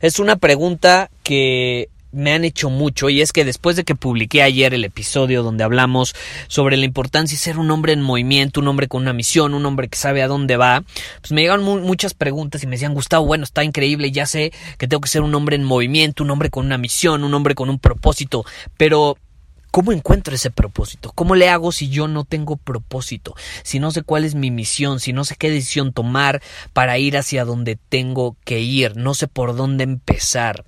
Es una pregunta que me han hecho mucho y es que después de que publiqué ayer el episodio donde hablamos sobre la importancia de ser un hombre en movimiento, un hombre con una misión, un hombre que sabe a dónde va, pues me llegaron muchas preguntas y me decían, Gustavo, bueno, está increíble, ya sé que tengo que ser un hombre en movimiento, un hombre con una misión, un hombre con un propósito, pero ¿Cómo encuentro ese propósito? ¿Cómo le hago si yo no tengo propósito? Si no sé cuál es mi misión, si no sé qué decisión tomar para ir hacia donde tengo que ir, no sé por dónde empezar.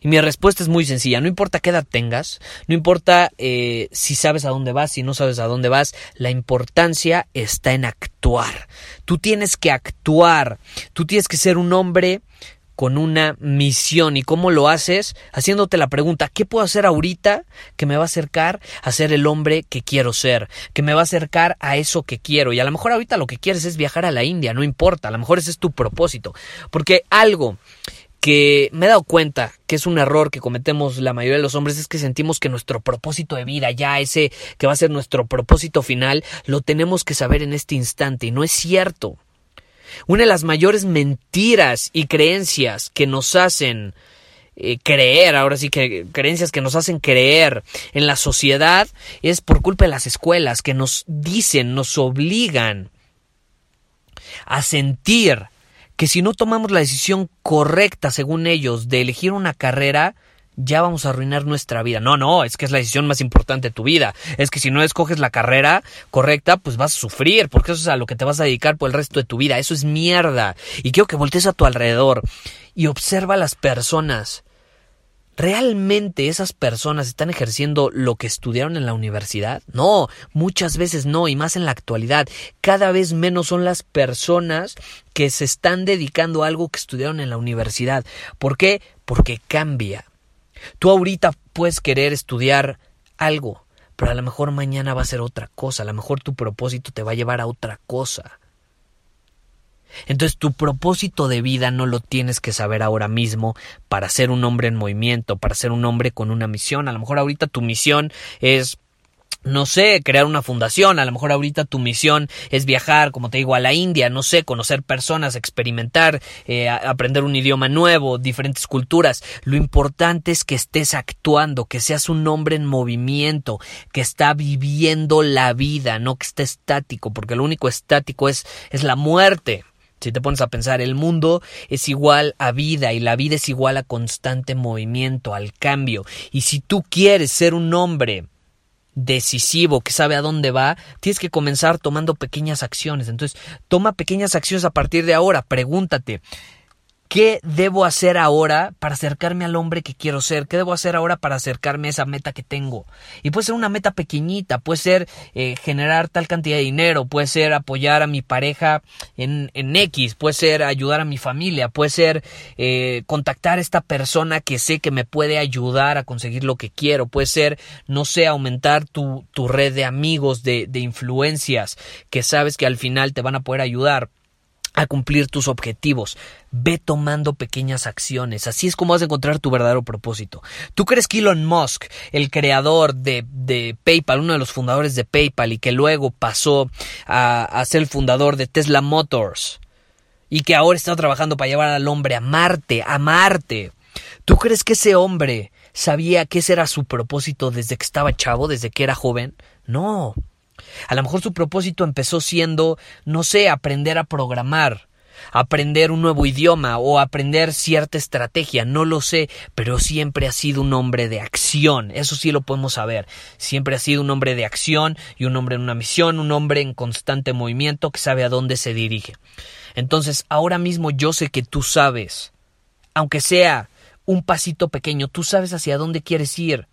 Y mi respuesta es muy sencilla, no importa qué edad tengas, no importa eh, si sabes a dónde vas, si no sabes a dónde vas, la importancia está en actuar. Tú tienes que actuar, tú tienes que ser un hombre con una misión. ¿Y cómo lo haces? Haciéndote la pregunta, ¿qué puedo hacer ahorita que me va a acercar a ser el hombre que quiero ser? Que me va a acercar a eso que quiero. Y a lo mejor ahorita lo que quieres es viajar a la India, no importa, a lo mejor ese es tu propósito. Porque algo que me he dado cuenta que es un error que cometemos la mayoría de los hombres es que sentimos que nuestro propósito de vida, ya ese que va a ser nuestro propósito final, lo tenemos que saber en este instante y no es cierto. Una de las mayores mentiras y creencias que nos hacen eh, creer, ahora sí que creencias que nos hacen creer en la sociedad es por culpa de las escuelas que nos dicen, nos obligan a sentir que si no tomamos la decisión correcta, según ellos, de elegir una carrera, ya vamos a arruinar nuestra vida. No, no, es que es la decisión más importante de tu vida. Es que si no escoges la carrera correcta, pues vas a sufrir, porque eso es a lo que te vas a dedicar por el resto de tu vida. Eso es mierda. Y quiero que voltees a tu alrededor y observa a las personas ¿Realmente esas personas están ejerciendo lo que estudiaron en la universidad? No, muchas veces no, y más en la actualidad. Cada vez menos son las personas que se están dedicando a algo que estudiaron en la universidad. ¿Por qué? Porque cambia. Tú ahorita puedes querer estudiar algo, pero a lo mejor mañana va a ser otra cosa, a lo mejor tu propósito te va a llevar a otra cosa. Entonces tu propósito de vida no lo tienes que saber ahora mismo para ser un hombre en movimiento, para ser un hombre con una misión. A lo mejor ahorita tu misión es no sé, crear una fundación, a lo mejor ahorita tu misión es viajar, como te digo, a la India, no sé, conocer personas, experimentar, eh, aprender un idioma nuevo, diferentes culturas. Lo importante es que estés actuando, que seas un hombre en movimiento, que está viviendo la vida, no que esté estático, porque lo único estático es, es la muerte. Si te pones a pensar, el mundo es igual a vida y la vida es igual a constante movimiento, al cambio. Y si tú quieres ser un hombre decisivo que sabe a dónde va, tienes que comenzar tomando pequeñas acciones. Entonces, toma pequeñas acciones a partir de ahora. Pregúntate, ¿Qué debo hacer ahora para acercarme al hombre que quiero ser? ¿Qué debo hacer ahora para acercarme a esa meta que tengo? Y puede ser una meta pequeñita, puede ser eh, generar tal cantidad de dinero, puede ser apoyar a mi pareja en, en X, puede ser ayudar a mi familia, puede ser eh, contactar a esta persona que sé que me puede ayudar a conseguir lo que quiero, puede ser, no sé, aumentar tu, tu red de amigos, de, de influencias que sabes que al final te van a poder ayudar a cumplir tus objetivos. Ve tomando pequeñas acciones. Así es como vas a encontrar tu verdadero propósito. ¿Tú crees que Elon Musk, el creador de, de PayPal, uno de los fundadores de PayPal y que luego pasó a, a ser el fundador de Tesla Motors y que ahora está trabajando para llevar al hombre a Marte, a Marte? ¿Tú crees que ese hombre sabía que ese era su propósito desde que estaba chavo, desde que era joven? No. A lo mejor su propósito empezó siendo, no sé, aprender a programar. aprender un nuevo idioma o aprender cierta estrategia, no lo sé, pero siempre ha sido un hombre de acción, eso sí lo podemos saber, siempre ha sido un hombre de acción y un hombre en una misión, un hombre en constante movimiento que sabe a dónde se dirige. Entonces, ahora mismo yo sé que tú sabes, aunque sea un pasito pequeño, tú sabes hacia dónde quieres ir.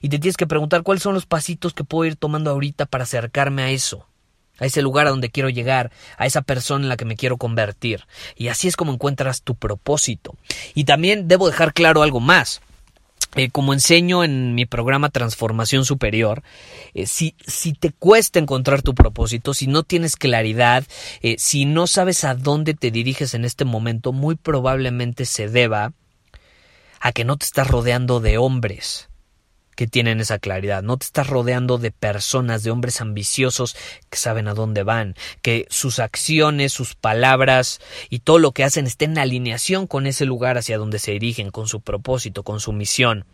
Y te tienes que preguntar cuáles son los pasitos que puedo ir tomando ahorita para acercarme a eso a ese lugar a donde quiero llegar, a esa persona en la que me quiero convertir. Y así es como encuentras tu propósito. Y también debo dejar claro algo más. Eh, como enseño en mi programa Transformación Superior, eh, si, si, te cuesta encontrar tu propósito, si no tienes claridad, eh, si no sabes a dónde te diriges en este momento, muy probablemente se deba a que no te estás rodeando de hombres, que tienen esa claridad. No te estás rodeando de personas, de hombres ambiciosos que saben a dónde van, que sus acciones, sus palabras y todo lo que hacen estén en alineación con ese lugar hacia donde se dirigen, con su propósito, con su misión.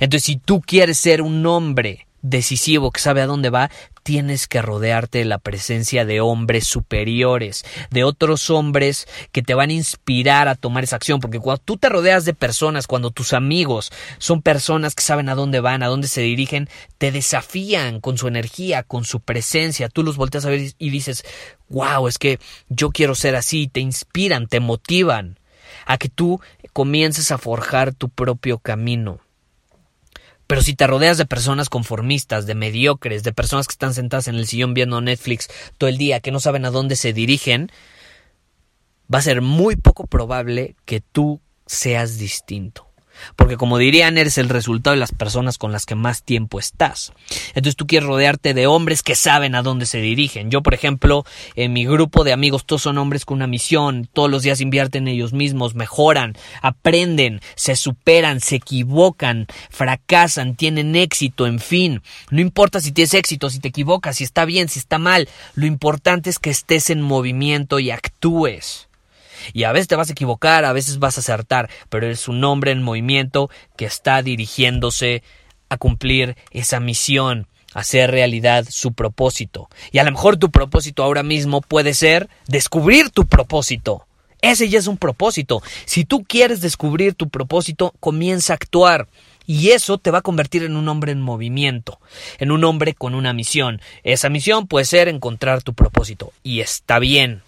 Entonces, si tú quieres ser un hombre decisivo que sabe a dónde va, tienes que rodearte de la presencia de hombres superiores, de otros hombres que te van a inspirar a tomar esa acción, porque cuando tú te rodeas de personas, cuando tus amigos son personas que saben a dónde van, a dónde se dirigen, te desafían con su energía, con su presencia, tú los volteas a ver y dices, wow, es que yo quiero ser así, te inspiran, te motivan a que tú comiences a forjar tu propio camino. Pero si te rodeas de personas conformistas, de mediocres, de personas que están sentadas en el sillón viendo Netflix todo el día, que no saben a dónde se dirigen, va a ser muy poco probable que tú seas distinto. Porque como dirían, eres el resultado de las personas con las que más tiempo estás. Entonces tú quieres rodearte de hombres que saben a dónde se dirigen. Yo, por ejemplo, en mi grupo de amigos, todos son hombres con una misión. Todos los días invierten en ellos mismos, mejoran, aprenden, se superan, se equivocan, fracasan, tienen éxito, en fin. No importa si tienes éxito, si te equivocas, si está bien, si está mal. Lo importante es que estés en movimiento y actúes. Y a veces te vas a equivocar, a veces vas a acertar, pero eres un hombre en movimiento que está dirigiéndose a cumplir esa misión, a hacer realidad su propósito. Y a lo mejor tu propósito ahora mismo puede ser descubrir tu propósito. Ese ya es un propósito. Si tú quieres descubrir tu propósito, comienza a actuar. Y eso te va a convertir en un hombre en movimiento, en un hombre con una misión. Esa misión puede ser encontrar tu propósito. Y está bien,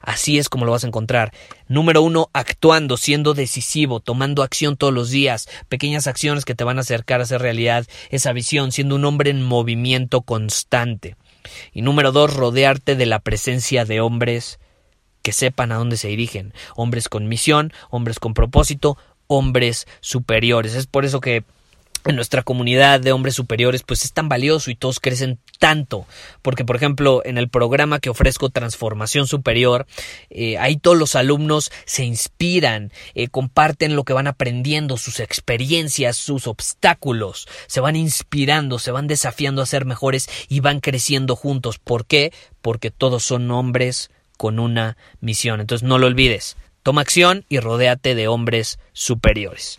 Así es como lo vas a encontrar. Número uno, actuando, siendo decisivo, tomando acción todos los días, pequeñas acciones que te van a acercar a hacer realidad esa visión, siendo un hombre en movimiento constante. Y número dos, rodearte de la presencia de hombres que sepan a dónde se dirigen, hombres con misión, hombres con propósito, hombres superiores. Es por eso que en nuestra comunidad de hombres superiores pues es tan valioso y todos crecen tanto. Porque por ejemplo en el programa que ofrezco transformación superior eh, ahí todos los alumnos se inspiran eh, comparten lo que van aprendiendo sus experiencias sus obstáculos. Se van inspirando se van desafiando a ser mejores y van creciendo juntos. ¿por qué? porque todos son hombres con una misión. Entonces no lo olvides. Toma acción y rodéate de hombres superiores